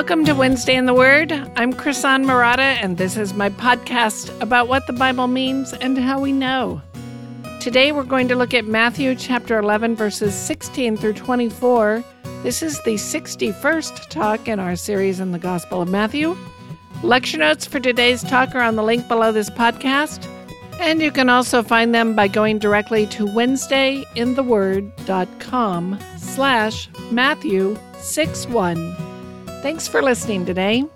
Welcome to Wednesday in the Word. I'm Krisan Marotta, and this is my podcast about what the Bible means and how we know. Today we're going to look at Matthew chapter 11, verses 16 through 24. This is the 61st talk in our series in the Gospel of Matthew. Lecture notes for today's talk are on the link below this podcast, and you can also find them by going directly to wednesdayintheword.com slash Matthew 61. Thanks for listening today.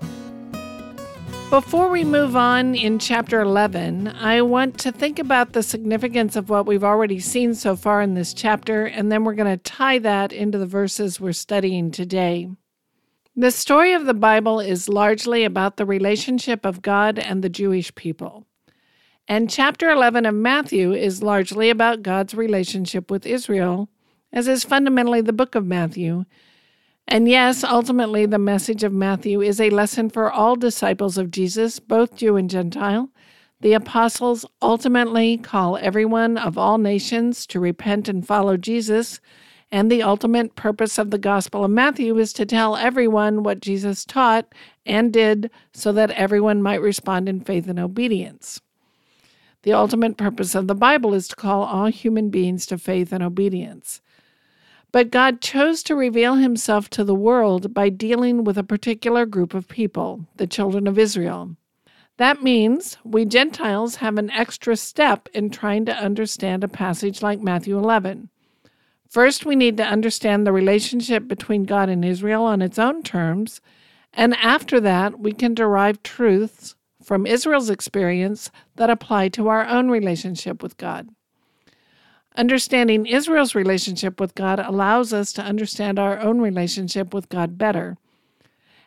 Before we move on in chapter 11, I want to think about the significance of what we've already seen so far in this chapter, and then we're going to tie that into the verses we're studying today. The story of the Bible is largely about the relationship of God and the Jewish people. And chapter 11 of Matthew is largely about God's relationship with Israel, as is fundamentally the book of Matthew and yes, ultimately, the message of Matthew is a lesson for all disciples of Jesus, both Jew and Gentile. The apostles ultimately call everyone of all nations to repent and follow Jesus. And the ultimate purpose of the Gospel of Matthew is to tell everyone what Jesus taught and did so that everyone might respond in faith and obedience. The ultimate purpose of the Bible is to call all human beings to faith and obedience. But God chose to reveal himself to the world by dealing with a particular group of people, the children of Israel. That means we Gentiles have an extra step in trying to understand a passage like Matthew 11. First, we need to understand the relationship between God and Israel on its own terms, and after that, we can derive truths from Israel's experience that apply to our own relationship with God. Understanding Israel's relationship with God allows us to understand our own relationship with God better.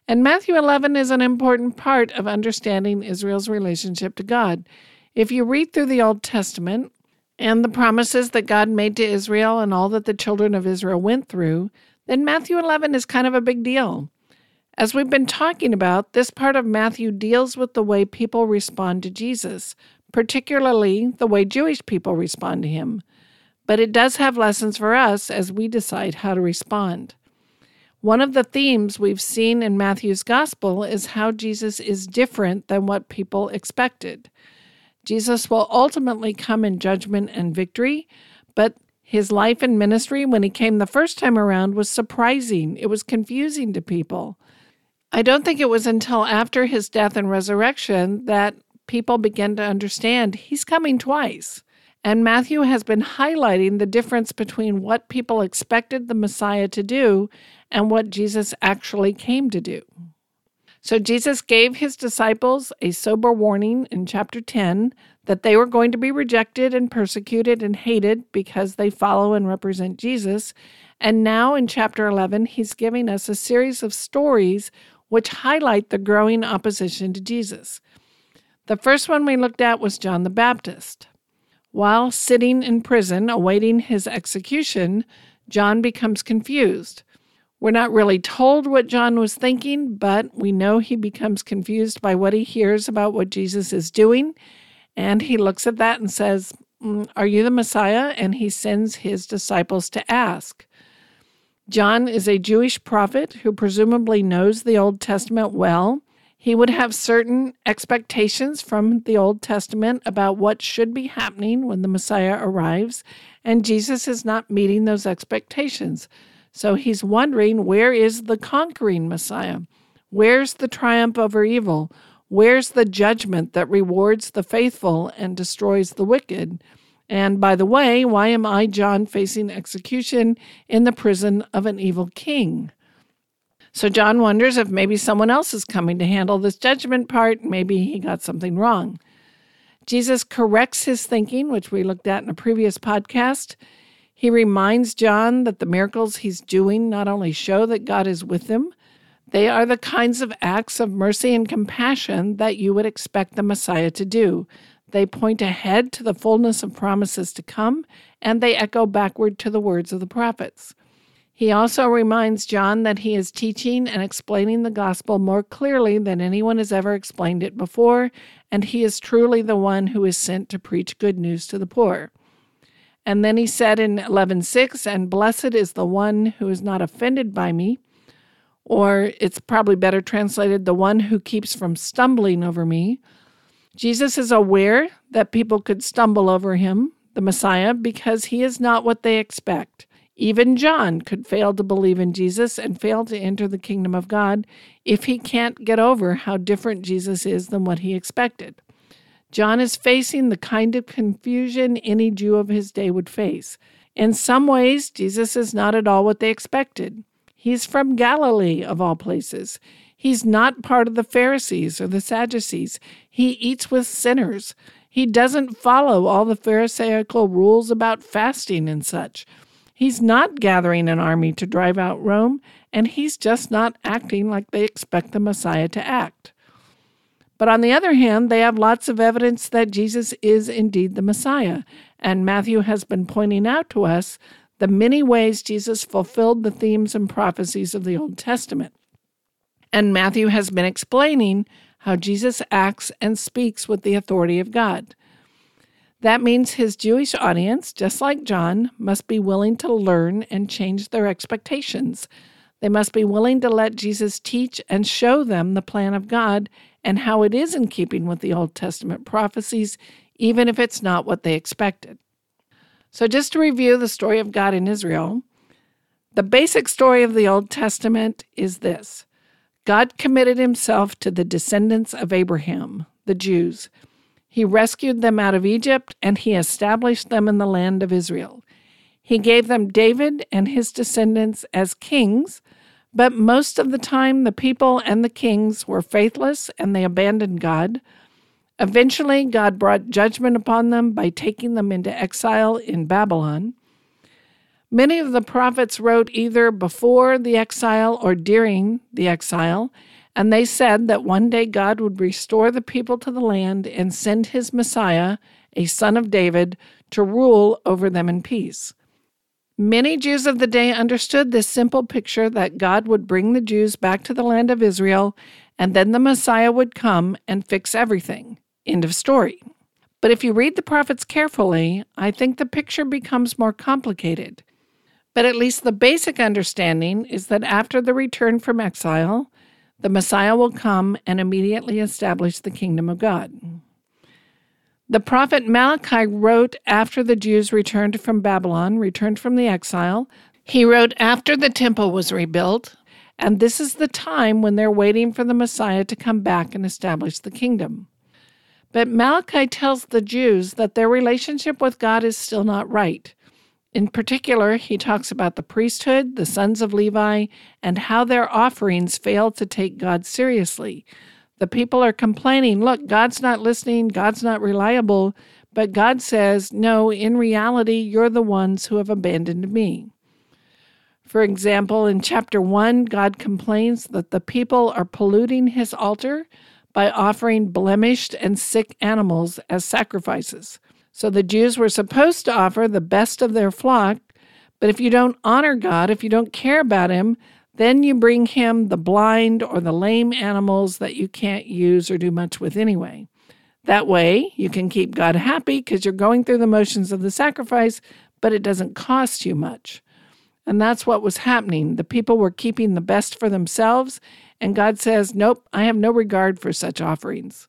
And Matthew 11 is an important part of understanding Israel's relationship to God. If you read through the Old Testament and the promises that God made to Israel and all that the children of Israel went through, then Matthew 11 is kind of a big deal. As we've been talking about, this part of Matthew deals with the way people respond to Jesus, particularly the way Jewish people respond to him but it does have lessons for us as we decide how to respond. One of the themes we've seen in Matthew's gospel is how Jesus is different than what people expected. Jesus will ultimately come in judgment and victory, but his life and ministry when he came the first time around was surprising. It was confusing to people. I don't think it was until after his death and resurrection that people began to understand he's coming twice. And Matthew has been highlighting the difference between what people expected the Messiah to do and what Jesus actually came to do. So Jesus gave his disciples a sober warning in chapter 10 that they were going to be rejected and persecuted and hated because they follow and represent Jesus. And now in chapter 11, he's giving us a series of stories which highlight the growing opposition to Jesus. The first one we looked at was John the Baptist. While sitting in prison awaiting his execution, John becomes confused. We're not really told what John was thinking, but we know he becomes confused by what he hears about what Jesus is doing. And he looks at that and says, mm, Are you the Messiah? And he sends his disciples to ask. John is a Jewish prophet who presumably knows the Old Testament well he would have certain expectations from the Old Testament about what should be happening when the Messiah arrives, and Jesus is not meeting those expectations. So he's wondering where is the conquering Messiah? Where's the triumph over evil? Where's the judgment that rewards the faithful and destroys the wicked? And by the way, why am I, John, facing execution in the prison of an evil king? So John wonders if maybe someone else is coming to handle this judgment part. Maybe he got something wrong. Jesus corrects his thinking, which we looked at in a previous podcast. He reminds John that the miracles he's doing not only show that God is with him, they are the kinds of acts of mercy and compassion that you would expect the Messiah to do. They point ahead to the fullness of promises to come, and they echo backward to the words of the prophets. He also reminds John that he is teaching and explaining the gospel more clearly than anyone has ever explained it before, and he is truly the one who is sent to preach good news to the poor. And then he said in 11:6, "And blessed is the one who is not offended by me." or it's probably better translated, the one who keeps from stumbling over me. Jesus is aware that people could stumble over him, the Messiah, because he is not what they expect. Even John could fail to believe in Jesus and fail to enter the kingdom of God if he can't get over how different Jesus is than what he expected. John is facing the kind of confusion any Jew of his day would face. In some ways, Jesus is not at all what they expected. He's from Galilee, of all places. He's not part of the Pharisees or the Sadducees. He eats with sinners. He doesn't follow all the Pharisaical rules about fasting and such. He's not gathering an army to drive out Rome, and he's just not acting like they expect the Messiah to act. But on the other hand, they have lots of evidence that Jesus is indeed the Messiah, and Matthew has been pointing out to us the many ways Jesus fulfilled the themes and prophecies of the Old Testament. And Matthew has been explaining how Jesus acts and speaks with the authority of God. That means his Jewish audience, just like John, must be willing to learn and change their expectations. They must be willing to let Jesus teach and show them the plan of God and how it is in keeping with the Old Testament prophecies, even if it's not what they expected. So, just to review the story of God in Israel, the basic story of the Old Testament is this God committed himself to the descendants of Abraham, the Jews. He rescued them out of Egypt and he established them in the land of Israel. He gave them David and his descendants as kings, but most of the time the people and the kings were faithless and they abandoned God. Eventually, God brought judgment upon them by taking them into exile in Babylon. Many of the prophets wrote either before the exile or during the exile, and they said that one day God would restore the people to the land and send his Messiah, a son of David, to rule over them in peace. Many Jews of the day understood this simple picture that God would bring the Jews back to the land of Israel, and then the Messiah would come and fix everything. End of story. But if you read the prophets carefully, I think the picture becomes more complicated. But at least the basic understanding is that after the return from exile, the Messiah will come and immediately establish the kingdom of God. The prophet Malachi wrote after the Jews returned from Babylon, returned from the exile. He wrote after the temple was rebuilt, and this is the time when they're waiting for the Messiah to come back and establish the kingdom. But Malachi tells the Jews that their relationship with God is still not right. In particular, he talks about the priesthood, the sons of Levi, and how their offerings fail to take God seriously. The people are complaining, look, God's not listening, God's not reliable, but God says, no, in reality, you're the ones who have abandoned me. For example, in chapter 1, God complains that the people are polluting his altar by offering blemished and sick animals as sacrifices. So the Jews were supposed to offer the best of their flock, but if you don't honor God, if you don't care about Him, then you bring Him the blind or the lame animals that you can't use or do much with anyway. That way, you can keep God happy because you're going through the motions of the sacrifice, but it doesn't cost you much. And that's what was happening. The people were keeping the best for themselves, and God says, Nope, I have no regard for such offerings.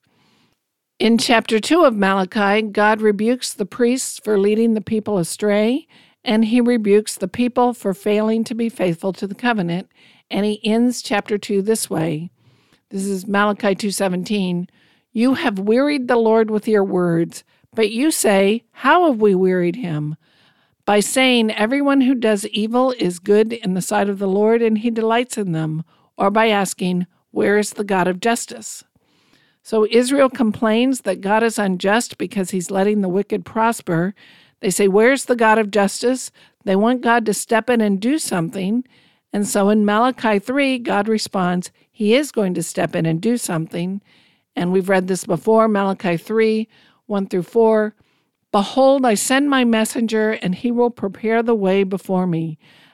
In chapter 2 of Malachi, God rebukes the priests for leading the people astray, and he rebukes the people for failing to be faithful to the covenant, and he ends chapter 2 this way. This is Malachi 2:17. You have wearied the Lord with your words, but you say, how have we wearied him? By saying everyone who does evil is good in the sight of the Lord and he delights in them, or by asking, where is the God of justice? So Israel complains that God is unjust because he's letting the wicked prosper. They say, Where's the God of justice? They want God to step in and do something. And so in Malachi 3, God responds, He is going to step in and do something. And we've read this before Malachi 3 1 through 4. Behold, I send my messenger, and he will prepare the way before me.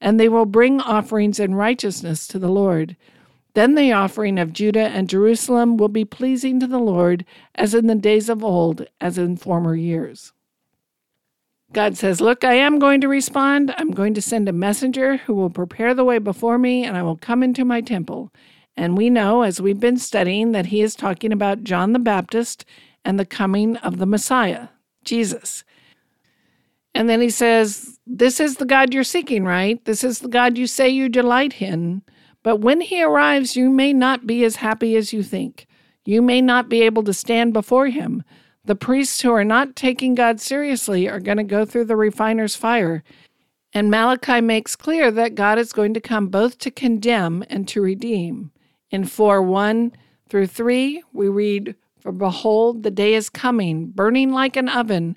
and they will bring offerings in righteousness to the Lord. Then the offering of Judah and Jerusalem will be pleasing to the Lord, as in the days of old, as in former years. God says, Look, I am going to respond. I'm going to send a messenger who will prepare the way before me, and I will come into my temple. And we know, as we've been studying, that he is talking about John the Baptist and the coming of the Messiah, Jesus. And then he says, This is the God you're seeking, right? This is the God you say you delight in. But when he arrives, you may not be as happy as you think. You may not be able to stand before him. The priests who are not taking God seriously are going to go through the refiner's fire. And Malachi makes clear that God is going to come both to condemn and to redeem. In 4 1 through 3, we read, For behold, the day is coming, burning like an oven,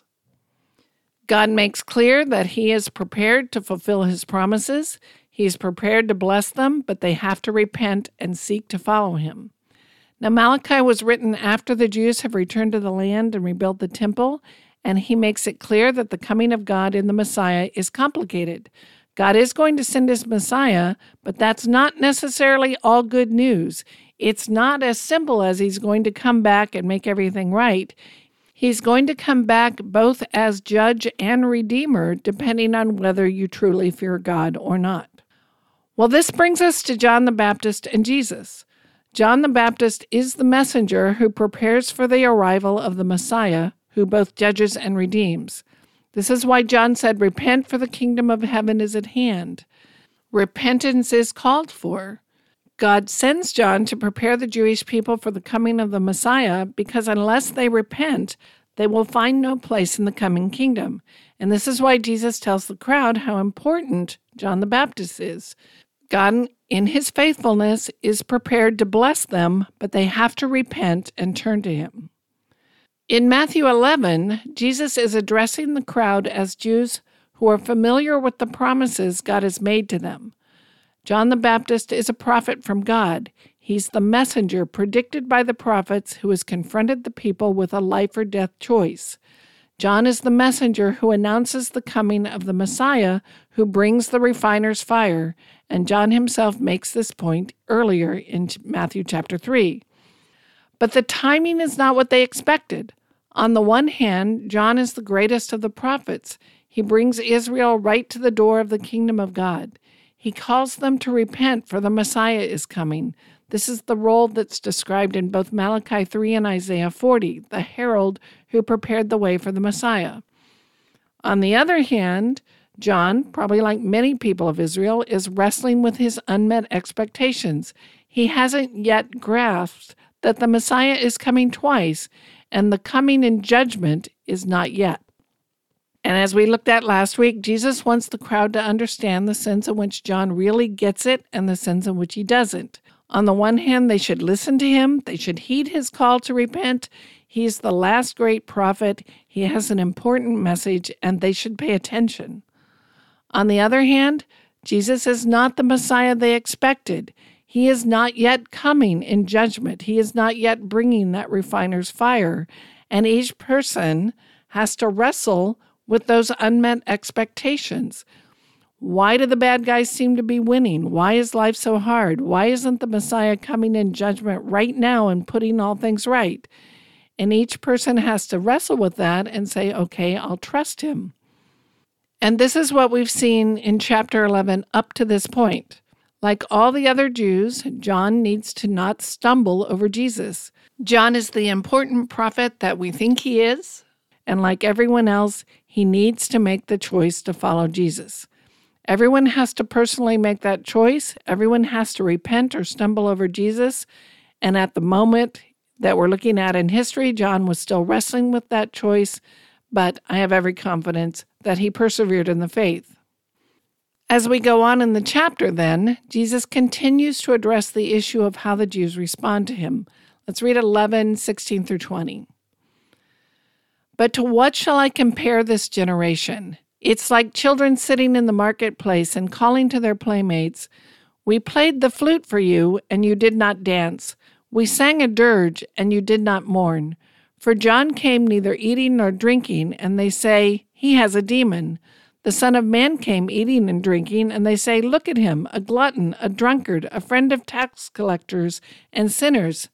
God makes clear that He is prepared to fulfill His promises. He's prepared to bless them, but they have to repent and seek to follow him. Now, Malachi was written after the Jews have returned to the land and rebuilt the temple, and he makes it clear that the coming of God in the Messiah is complicated. God is going to send his Messiah, but that's not necessarily all good news. It's not as simple as he's going to come back and make everything right. He's going to come back both as judge and redeemer, depending on whether you truly fear God or not. Well, this brings us to John the Baptist and Jesus. John the Baptist is the messenger who prepares for the arrival of the Messiah, who both judges and redeems. This is why John said, Repent, for the kingdom of heaven is at hand. Repentance is called for. God sends John to prepare the Jewish people for the coming of the Messiah because unless they repent, they will find no place in the coming kingdom. And this is why Jesus tells the crowd how important John the Baptist is. God, in his faithfulness, is prepared to bless them, but they have to repent and turn to him. In Matthew 11, Jesus is addressing the crowd as Jews who are familiar with the promises God has made to them. John the Baptist is a prophet from God. He's the messenger predicted by the prophets who has confronted the people with a life or death choice. John is the messenger who announces the coming of the Messiah who brings the refiner's fire, and John himself makes this point earlier in Matthew chapter 3. But the timing is not what they expected. On the one hand, John is the greatest of the prophets. He brings Israel right to the door of the kingdom of God. He calls them to repent, for the Messiah is coming. This is the role that's described in both Malachi 3 and Isaiah 40, the herald who prepared the way for the Messiah. On the other hand, John, probably like many people of Israel, is wrestling with his unmet expectations. He hasn't yet grasped that the Messiah is coming twice, and the coming in judgment is not yet. And as we looked at last week, Jesus wants the crowd to understand the sense in which John really gets it and the sense in which he doesn't. On the one hand, they should listen to him, they should heed his call to repent. He's the last great prophet, he has an important message, and they should pay attention. On the other hand, Jesus is not the Messiah they expected. He is not yet coming in judgment. He is not yet bringing that refiner's fire. And each person has to wrestle with those unmet expectations. Why do the bad guys seem to be winning? Why is life so hard? Why isn't the Messiah coming in judgment right now and putting all things right? And each person has to wrestle with that and say, okay, I'll trust him. And this is what we've seen in chapter 11 up to this point. Like all the other Jews, John needs to not stumble over Jesus. John is the important prophet that we think he is. And like everyone else, he needs to make the choice to follow Jesus. Everyone has to personally make that choice. Everyone has to repent or stumble over Jesus. And at the moment, that we're looking at in history, John was still wrestling with that choice, but I have every confidence that he persevered in the faith. As we go on in the chapter, then, Jesus continues to address the issue of how the Jews respond to him. Let's read 11, 16 through 20. But to what shall I compare this generation? It's like children sitting in the marketplace and calling to their playmates, We played the flute for you, and you did not dance. We sang a dirge, and you did not mourn. For John came neither eating nor drinking, and they say, He has a demon. The Son of Man came eating and drinking, and they say, Look at him, a glutton, a drunkard, a friend of tax collectors and sinners.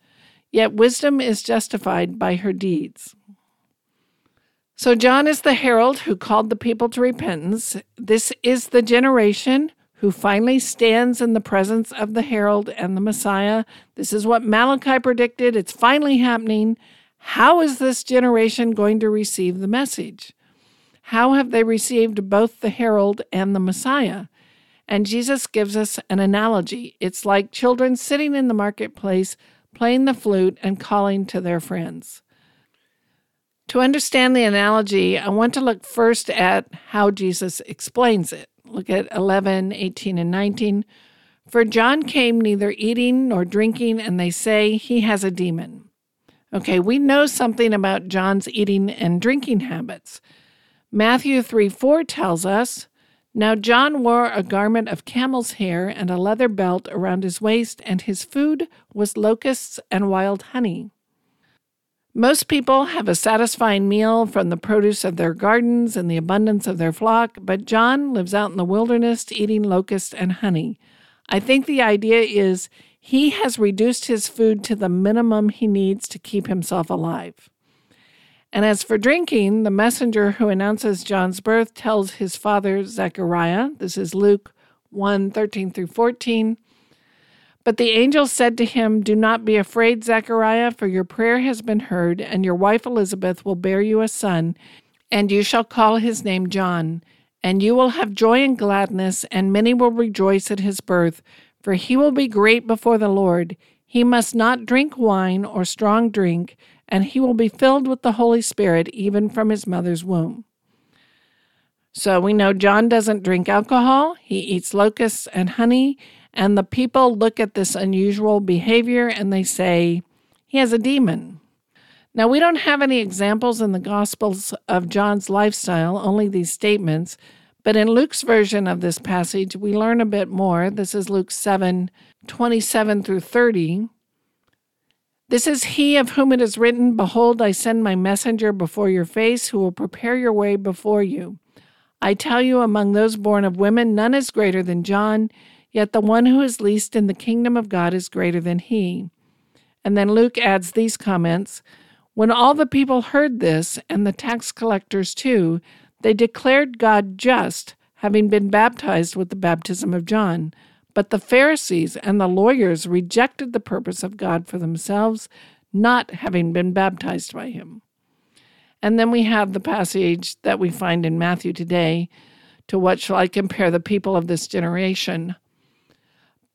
Yet wisdom is justified by her deeds. So, John is the herald who called the people to repentance. This is the generation who finally stands in the presence of the herald and the Messiah. This is what Malachi predicted. It's finally happening. How is this generation going to receive the message? How have they received both the herald and the Messiah? And Jesus gives us an analogy. It's like children sitting in the marketplace, playing the flute and calling to their friends. To understand the analogy, I want to look first at how Jesus explains it. Look at 11, 18, and 19. For John came neither eating nor drinking, and they say he has a demon. Okay, we know something about John's eating and drinking habits. Matthew 3 4 tells us Now John wore a garment of camel's hair and a leather belt around his waist, and his food was locusts and wild honey. Most people have a satisfying meal from the produce of their gardens and the abundance of their flock, but John lives out in the wilderness eating locusts and honey. I think the idea is he has reduced his food to the minimum he needs to keep himself alive. And as for drinking, the messenger who announces John's birth tells his father Zechariah, this is Luke 1 13 through 14. But the angel said to him, Do not be afraid, Zechariah, for your prayer has been heard, and your wife Elizabeth will bear you a son, and you shall call his name John. And you will have joy and gladness, and many will rejoice at his birth, for he will be great before the Lord. He must not drink wine or strong drink and he will be filled with the Holy Spirit even from his mother's womb. So we know John doesn't drink alcohol, he eats locusts and honey, and the people look at this unusual behavior and they say, he has a demon. Now, we don't have any examples in the Gospels of John's lifestyle, only these statements, but in Luke's version of this passage, we learn a bit more. This is Luke 7 27 through 30. This is he of whom it is written, Behold, I send my messenger before your face, who will prepare your way before you. I tell you, among those born of women, none is greater than John, yet the one who is least in the kingdom of God is greater than he. And then Luke adds these comments When all the people heard this, and the tax collectors too, they declared God just, having been baptized with the baptism of John. But the Pharisees and the lawyers rejected the purpose of God for themselves, not having been baptized by him. And then we have the passage that we find in Matthew today to what shall I compare the people of this generation?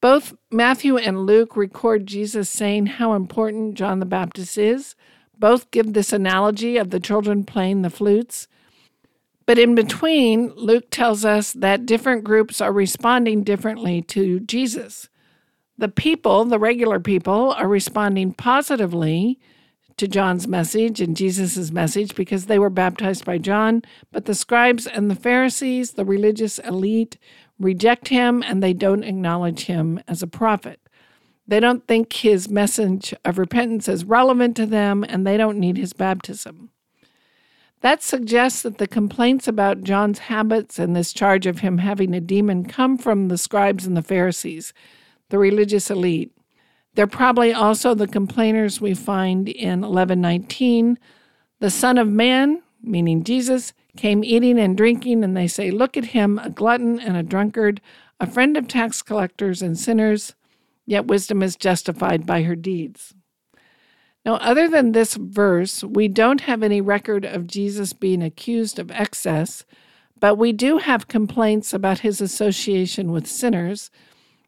Both Matthew and Luke record Jesus saying how important John the Baptist is. Both give this analogy of the children playing the flutes. But in between, Luke tells us that different groups are responding differently to Jesus. The people, the regular people, are responding positively to John's message and Jesus' message because they were baptized by John, but the scribes and the Pharisees, the religious elite, reject him and they don't acknowledge him as a prophet. They don't think his message of repentance is relevant to them and they don't need his baptism. That suggests that the complaints about John's habits and this charge of him having a demon come from the scribes and the Pharisees, the religious elite. They're probably also the complainers we find in 1119. The Son of Man, meaning Jesus, came eating and drinking, and they say, Look at him, a glutton and a drunkard, a friend of tax collectors and sinners, yet wisdom is justified by her deeds. Now, other than this verse, we don't have any record of Jesus being accused of excess, but we do have complaints about his association with sinners.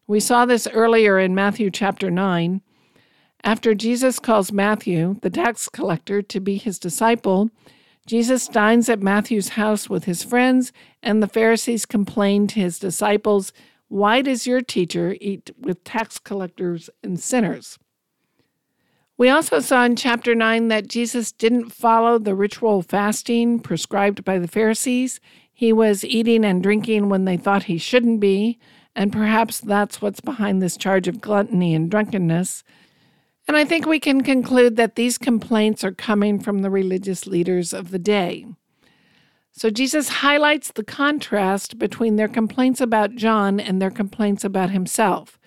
We saw this earlier in Matthew chapter 9. After Jesus calls Matthew, the tax collector, to be his disciple, Jesus dines at Matthew's house with his friends, and the Pharisees complain to his disciples, Why does your teacher eat with tax collectors and sinners? We also saw in chapter 9 that Jesus didn't follow the ritual fasting prescribed by the Pharisees. He was eating and drinking when they thought he shouldn't be, and perhaps that's what's behind this charge of gluttony and drunkenness. And I think we can conclude that these complaints are coming from the religious leaders of the day. So Jesus highlights the contrast between their complaints about John and their complaints about himself.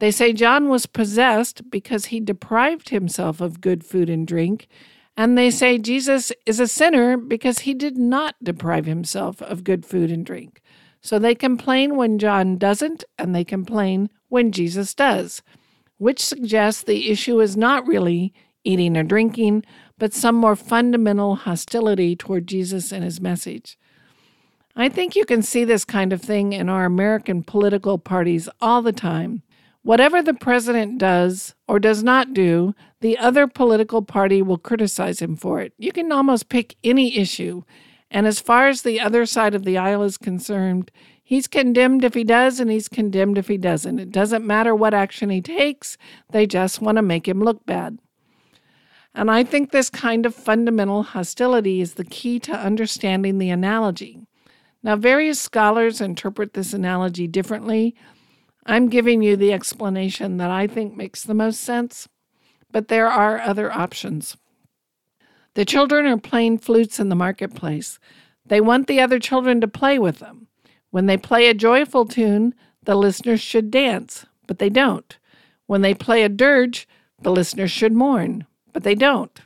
They say John was possessed because he deprived himself of good food and drink, and they say Jesus is a sinner because he did not deprive himself of good food and drink. So they complain when John doesn't, and they complain when Jesus does, which suggests the issue is not really eating or drinking, but some more fundamental hostility toward Jesus and his message. I think you can see this kind of thing in our American political parties all the time. Whatever the president does or does not do, the other political party will criticize him for it. You can almost pick any issue. And as far as the other side of the aisle is concerned, he's condemned if he does and he's condemned if he doesn't. It doesn't matter what action he takes, they just want to make him look bad. And I think this kind of fundamental hostility is the key to understanding the analogy. Now, various scholars interpret this analogy differently. I'm giving you the explanation that I think makes the most sense, but there are other options. The children are playing flutes in the marketplace. They want the other children to play with them. When they play a joyful tune, the listeners should dance, but they don't. When they play a dirge, the listeners should mourn, but they don't.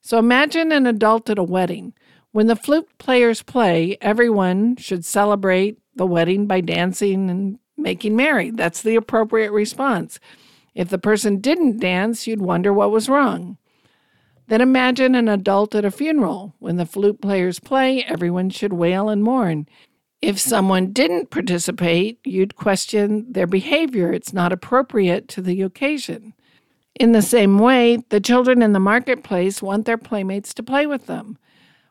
So imagine an adult at a wedding. When the flute players play, everyone should celebrate the wedding by dancing and making merry. That's the appropriate response. If the person didn't dance, you'd wonder what was wrong. Then imagine an adult at a funeral. When the flute players play, everyone should wail and mourn. If someone didn't participate, you'd question their behavior. It's not appropriate to the occasion. In the same way, the children in the marketplace want their playmates to play with them.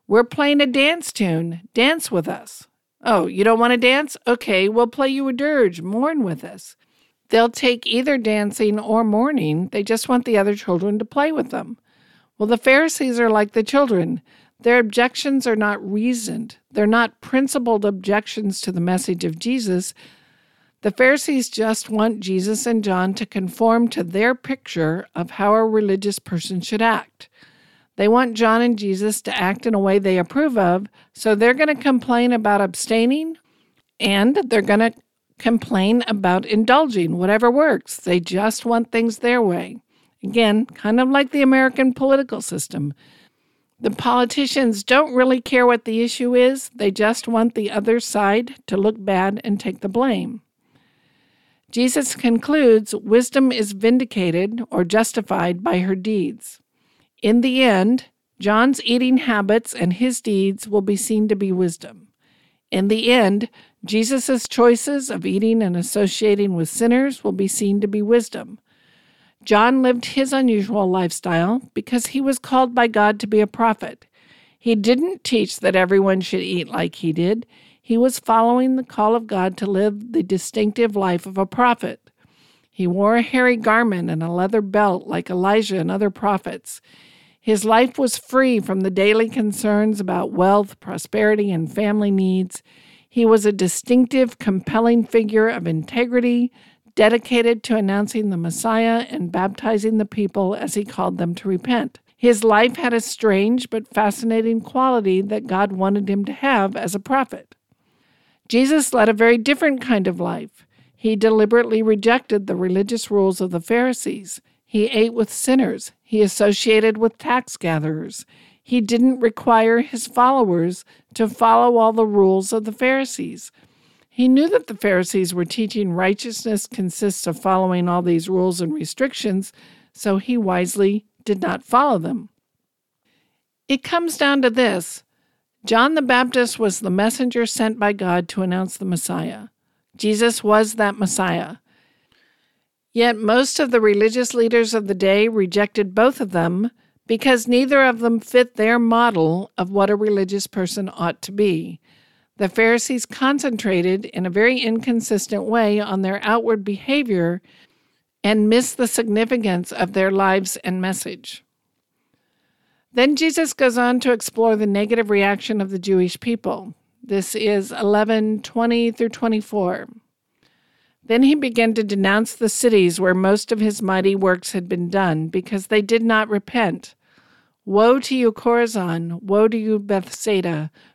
We're playing a dance tune. Dance with us. Oh, you don't want to dance? Okay, we'll play you a dirge. Mourn with us. They'll take either dancing or mourning. They just want the other children to play with them. Well, the Pharisees are like the children. Their objections are not reasoned, they're not principled objections to the message of Jesus. The Pharisees just want Jesus and John to conform to their picture of how a religious person should act. They want John and Jesus to act in a way they approve of, so they're going to complain about abstaining and they're going to complain about indulging, whatever works. They just want things their way. Again, kind of like the American political system. The politicians don't really care what the issue is, they just want the other side to look bad and take the blame. Jesus concludes wisdom is vindicated or justified by her deeds. In the end, John's eating habits and his deeds will be seen to be wisdom. In the end, Jesus' choices of eating and associating with sinners will be seen to be wisdom. John lived his unusual lifestyle because he was called by God to be a prophet. He didn't teach that everyone should eat like he did. He was following the call of God to live the distinctive life of a prophet. He wore a hairy garment and a leather belt like Elijah and other prophets. His life was free from the daily concerns about wealth, prosperity, and family needs. He was a distinctive, compelling figure of integrity, dedicated to announcing the Messiah and baptizing the people as he called them to repent. His life had a strange but fascinating quality that God wanted him to have as a prophet. Jesus led a very different kind of life. He deliberately rejected the religious rules of the Pharisees. He ate with sinners. He associated with tax gatherers. He didn't require his followers to follow all the rules of the Pharisees. He knew that the Pharisees were teaching righteousness consists of following all these rules and restrictions, so he wisely did not follow them. It comes down to this John the Baptist was the messenger sent by God to announce the Messiah. Jesus was that Messiah. Yet most of the religious leaders of the day rejected both of them because neither of them fit their model of what a religious person ought to be. The Pharisees concentrated in a very inconsistent way on their outward behavior and missed the significance of their lives and message. Then Jesus goes on to explore the negative reaction of the Jewish people. This is 11 20 through 24. Then he began to denounce the cities where most of his mighty works had been done, because they did not repent. Woe to you, Chorazin! Woe to you, Bethsaida!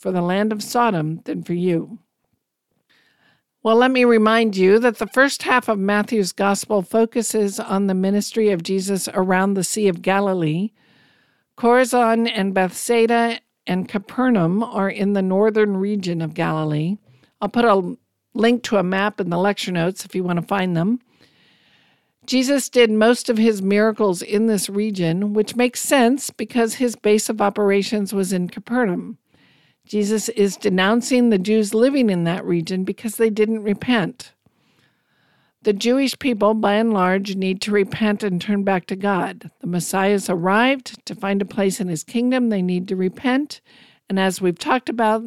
for the land of Sodom than for you. Well, let me remind you that the first half of Matthew's gospel focuses on the ministry of Jesus around the Sea of Galilee. Chorazin and Bethsaida and Capernaum are in the northern region of Galilee. I'll put a link to a map in the lecture notes if you want to find them. Jesus did most of his miracles in this region, which makes sense because his base of operations was in Capernaum. Jesus is denouncing the Jews living in that region because they didn't repent. The Jewish people, by and large, need to repent and turn back to God. The Messiah has arrived to find a place in his kingdom. They need to repent. And as we've talked about,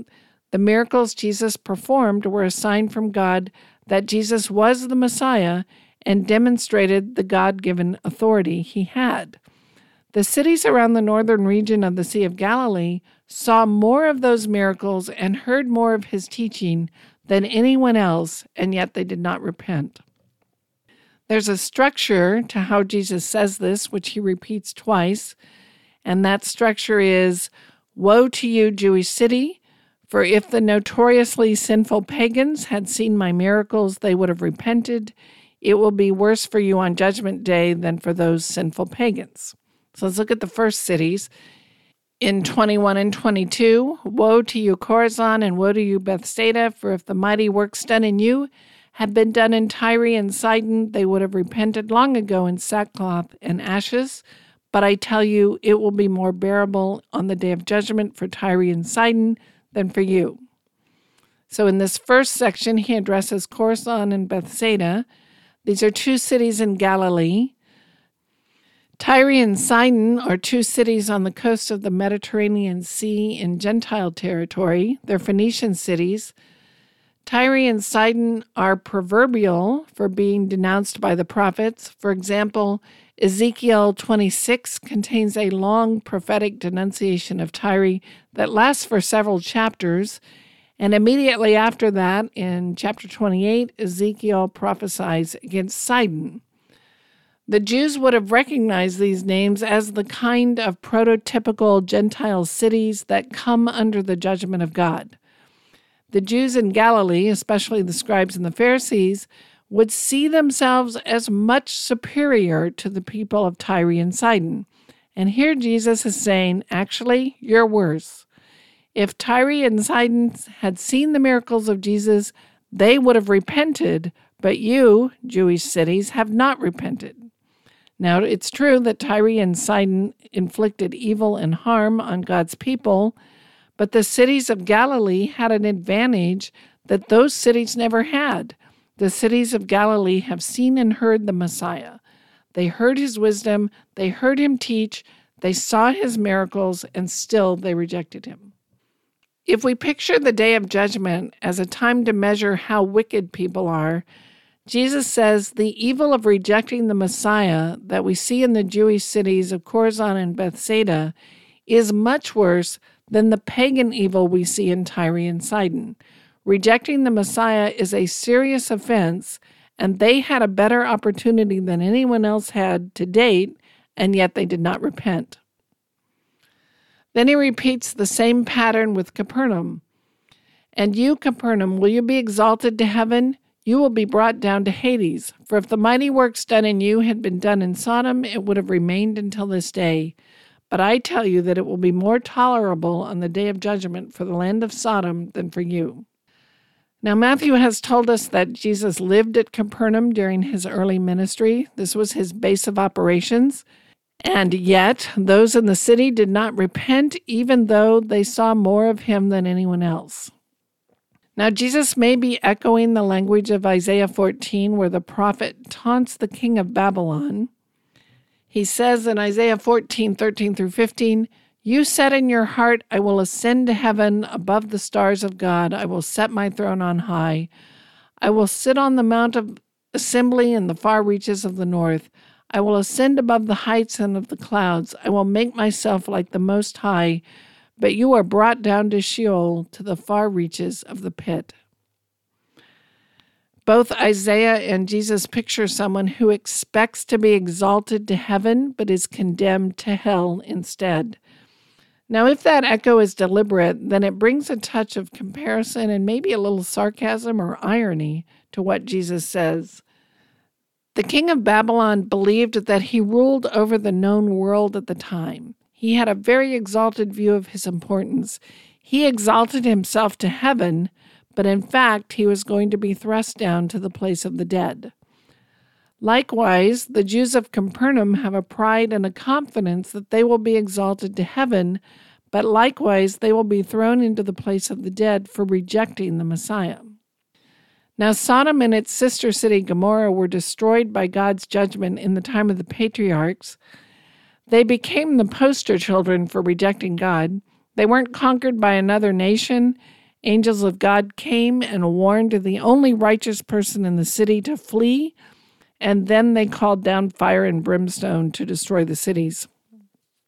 the miracles Jesus performed were a sign from God that Jesus was the Messiah and demonstrated the God given authority he had. The cities around the northern region of the Sea of Galilee saw more of those miracles and heard more of his teaching than anyone else, and yet they did not repent. There's a structure to how Jesus says this, which he repeats twice, and that structure is Woe to you, Jewish city! For if the notoriously sinful pagans had seen my miracles, they would have repented. It will be worse for you on Judgment Day than for those sinful pagans. So let's look at the first cities. In 21 and 22, woe to you, Chorazin, and woe to you, Bethsaida, for if the mighty works done in you had been done in Tyre and Sidon, they would have repented long ago in sackcloth and ashes. But I tell you, it will be more bearable on the day of judgment for Tyre and Sidon than for you. So, in this first section, he addresses Chorazin and Bethsaida. These are two cities in Galilee. Tyre and Sidon are two cities on the coast of the Mediterranean Sea in Gentile territory. They're Phoenician cities. Tyre and Sidon are proverbial for being denounced by the prophets. For example, Ezekiel 26 contains a long prophetic denunciation of Tyre that lasts for several chapters. And immediately after that, in chapter 28, Ezekiel prophesies against Sidon. The Jews would have recognized these names as the kind of prototypical Gentile cities that come under the judgment of God. The Jews in Galilee, especially the scribes and the Pharisees, would see themselves as much superior to the people of Tyre and Sidon. And here Jesus is saying, actually, you're worse. If Tyre and Sidon had seen the miracles of Jesus, they would have repented, but you, Jewish cities, have not repented. Now, it's true that Tyre and Sidon inflicted evil and harm on God's people, but the cities of Galilee had an advantage that those cities never had. The cities of Galilee have seen and heard the Messiah. They heard his wisdom, they heard him teach, they saw his miracles, and still they rejected him. If we picture the day of judgment as a time to measure how wicked people are, Jesus says the evil of rejecting the Messiah that we see in the Jewish cities of Chorazin and Bethsaida is much worse than the pagan evil we see in Tyre and Sidon. Rejecting the Messiah is a serious offense, and they had a better opportunity than anyone else had to date, and yet they did not repent. Then he repeats the same pattern with Capernaum. And you, Capernaum, will you be exalted to heaven? You will be brought down to Hades. For if the mighty works done in you had been done in Sodom, it would have remained until this day. But I tell you that it will be more tolerable on the day of judgment for the land of Sodom than for you. Now, Matthew has told us that Jesus lived at Capernaum during his early ministry. This was his base of operations. And yet, those in the city did not repent, even though they saw more of him than anyone else. Now, Jesus may be echoing the language of Isaiah 14, where the prophet taunts the king of Babylon. He says in Isaiah 14, 13 through 15, You said in your heart, I will ascend to heaven above the stars of God. I will set my throne on high. I will sit on the mount of assembly in the far reaches of the north. I will ascend above the heights and of the clouds. I will make myself like the Most High but you are brought down to Sheol, to the far reaches of the pit. Both Isaiah and Jesus picture someone who expects to be exalted to heaven, but is condemned to hell instead. Now, if that echo is deliberate, then it brings a touch of comparison and maybe a little sarcasm or irony to what Jesus says. The king of Babylon believed that he ruled over the known world at the time. He had a very exalted view of his importance. He exalted himself to heaven, but in fact, he was going to be thrust down to the place of the dead. Likewise, the Jews of Capernaum have a pride and a confidence that they will be exalted to heaven, but likewise they will be thrown into the place of the dead for rejecting the Messiah. Now, Sodom and its sister city Gomorrah were destroyed by God's judgment in the time of the patriarchs, they became the poster children for rejecting God. They weren't conquered by another nation. Angels of God came and warned the only righteous person in the city to flee, and then they called down fire and brimstone to destroy the cities.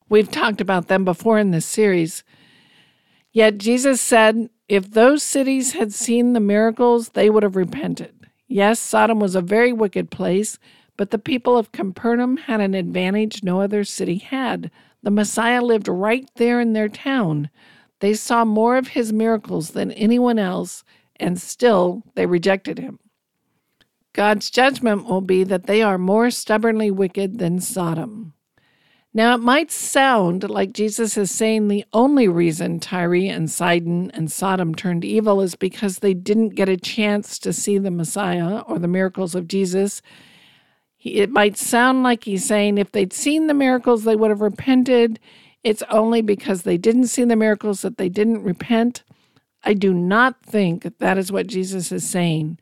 We've talked about them before in this series. Yet Jesus said, if those cities had seen the miracles, they would have repented. Yes, Sodom was a very wicked place, but the people of Capernaum had an advantage no other city had. The Messiah lived right there in their town. They saw more of his miracles than anyone else, and still they rejected him. God's judgment will be that they are more stubbornly wicked than Sodom. Now, it might sound like Jesus is saying the only reason Tyre and Sidon and Sodom turned evil is because they didn't get a chance to see the Messiah or the miracles of Jesus it might sound like he's saying if they'd seen the miracles, they would have repented. It's only because they didn't see the miracles that they didn't repent. I do not think that is what Jesus is saying.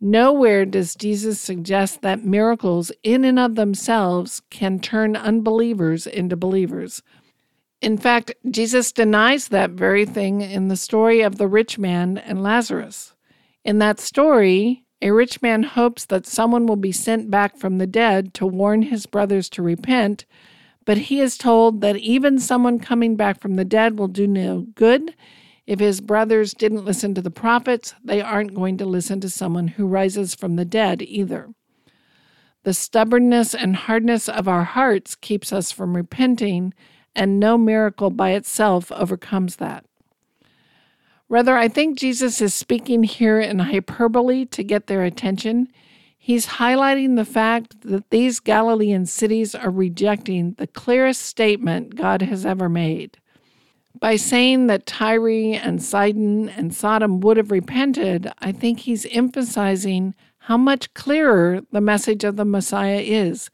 Nowhere does Jesus suggest that miracles, in and of themselves, can turn unbelievers into believers. In fact, Jesus denies that very thing in the story of the rich man and Lazarus. In that story, a rich man hopes that someone will be sent back from the dead to warn his brothers to repent, but he is told that even someone coming back from the dead will do no good. If his brothers didn't listen to the prophets, they aren't going to listen to someone who rises from the dead either. The stubbornness and hardness of our hearts keeps us from repenting, and no miracle by itself overcomes that. Rather, I think Jesus is speaking here in hyperbole to get their attention. He's highlighting the fact that these Galilean cities are rejecting the clearest statement God has ever made. By saying that Tyre and Sidon and Sodom would have repented, I think he's emphasizing how much clearer the message of the Messiah is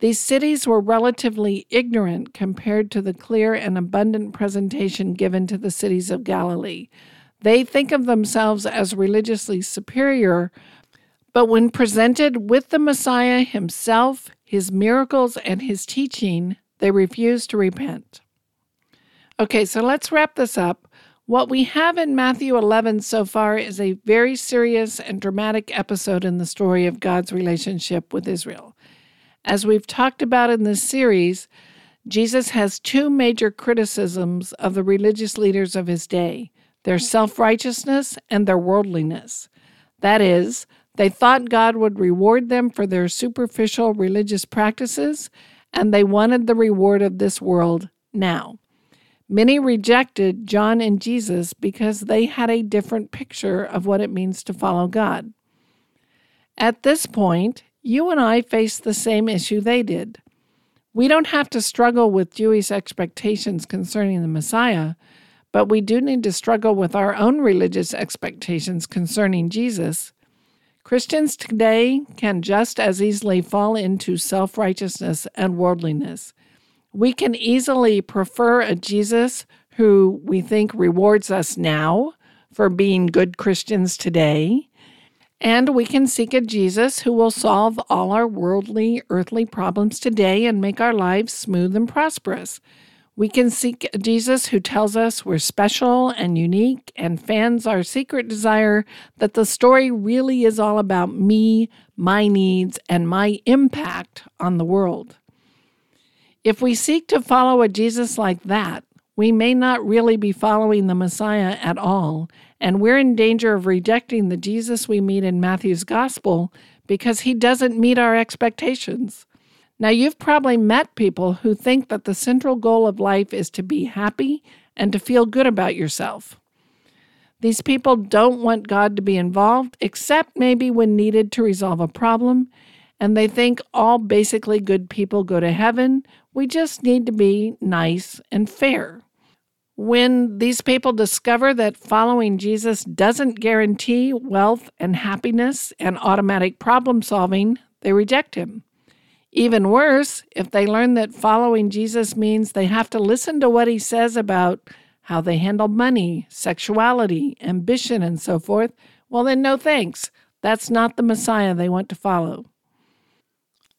these cities were relatively ignorant compared to the clear and abundant presentation given to the cities of Galilee. They think of themselves as religiously superior, but when presented with the Messiah himself, his miracles, and his teaching, they refuse to repent. Okay, so let's wrap this up. What we have in Matthew 11 so far is a very serious and dramatic episode in the story of God's relationship with Israel. As we've talked about in this series, Jesus has two major criticisms of the religious leaders of his day their mm. self righteousness and their worldliness. That is, they thought God would reward them for their superficial religious practices, and they wanted the reward of this world now. Many rejected John and Jesus because they had a different picture of what it means to follow God. At this point, you and I face the same issue they did. We don't have to struggle with Jewish expectations concerning the Messiah, but we do need to struggle with our own religious expectations concerning Jesus. Christians today can just as easily fall into self righteousness and worldliness. We can easily prefer a Jesus who we think rewards us now for being good Christians today. And we can seek a Jesus who will solve all our worldly, earthly problems today and make our lives smooth and prosperous. We can seek a Jesus who tells us we're special and unique and fans our secret desire that the story really is all about me, my needs, and my impact on the world. If we seek to follow a Jesus like that, we may not really be following the Messiah at all, and we're in danger of rejecting the Jesus we meet in Matthew's Gospel because he doesn't meet our expectations. Now, you've probably met people who think that the central goal of life is to be happy and to feel good about yourself. These people don't want God to be involved, except maybe when needed to resolve a problem, and they think all basically good people go to heaven. We just need to be nice and fair. When these people discover that following Jesus doesn't guarantee wealth and happiness and automatic problem solving, they reject him. Even worse, if they learn that following Jesus means they have to listen to what he says about how they handle money, sexuality, ambition, and so forth, well, then no thanks. That's not the Messiah they want to follow.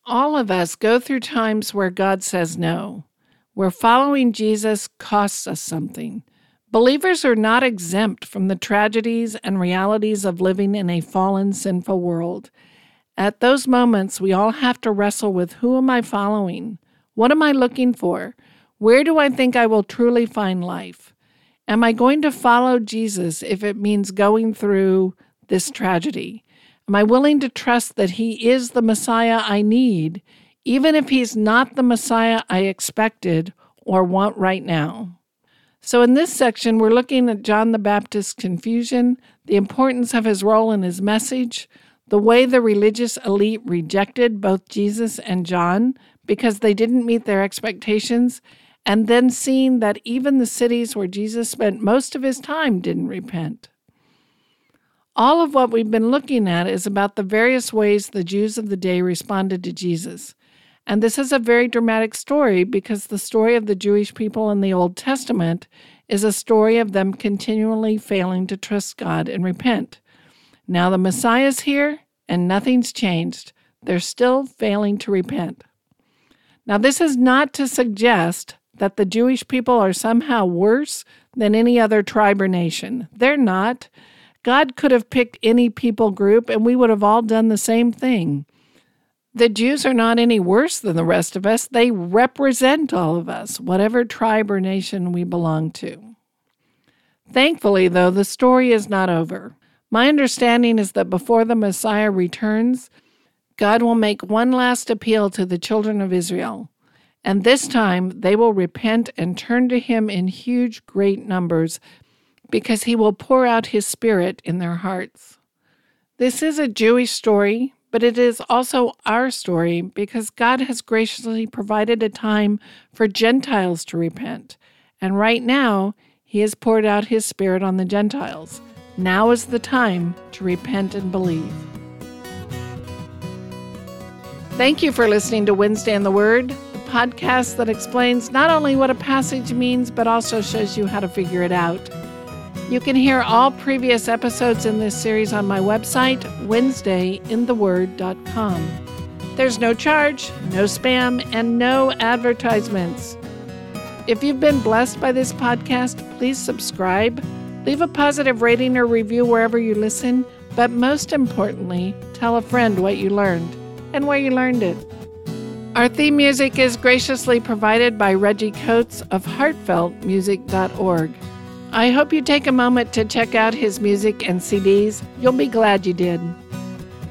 All of us go through times where God says no where following Jesus costs us something. Believers are not exempt from the tragedies and realities of living in a fallen, sinful world. At those moments, we all have to wrestle with who am I following? What am I looking for? Where do I think I will truly find life? Am I going to follow Jesus if it means going through this tragedy? Am I willing to trust that He is the Messiah I need even if he's not the Messiah I expected or want right now. So, in this section, we're looking at John the Baptist's confusion, the importance of his role in his message, the way the religious elite rejected both Jesus and John because they didn't meet their expectations, and then seeing that even the cities where Jesus spent most of his time didn't repent. All of what we've been looking at is about the various ways the Jews of the day responded to Jesus. And this is a very dramatic story because the story of the Jewish people in the Old Testament is a story of them continually failing to trust God and repent. Now the Messiah's here and nothing's changed. They're still failing to repent. Now, this is not to suggest that the Jewish people are somehow worse than any other tribe or nation. They're not. God could have picked any people group and we would have all done the same thing. The Jews are not any worse than the rest of us. They represent all of us, whatever tribe or nation we belong to. Thankfully, though, the story is not over. My understanding is that before the Messiah returns, God will make one last appeal to the children of Israel. And this time they will repent and turn to Him in huge, great numbers because He will pour out His Spirit in their hearts. This is a Jewish story, but it is also our story because God has graciously provided a time for Gentiles to repent. And right now, He has poured out His Spirit on the Gentiles. Now is the time to repent and believe. Thank you for listening to Wednesday in the Word, the podcast that explains not only what a passage means, but also shows you how to figure it out. You can hear all previous episodes in this series on my website, WednesdayInTheWord.com. There's no charge, no spam, and no advertisements. If you've been blessed by this podcast, please subscribe, leave a positive rating or review wherever you listen, but most importantly, tell a friend what you learned and where you learned it. Our theme music is graciously provided by Reggie Coates of heartfeltmusic.org. I hope you take a moment to check out his music and CDs. You'll be glad you did.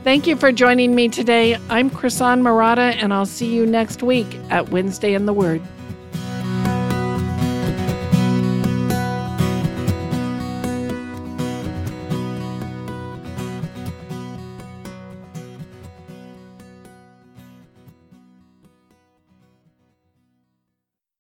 Thank you for joining me today. I'm Krisan Marotta, and I'll see you next week at Wednesday in the Word.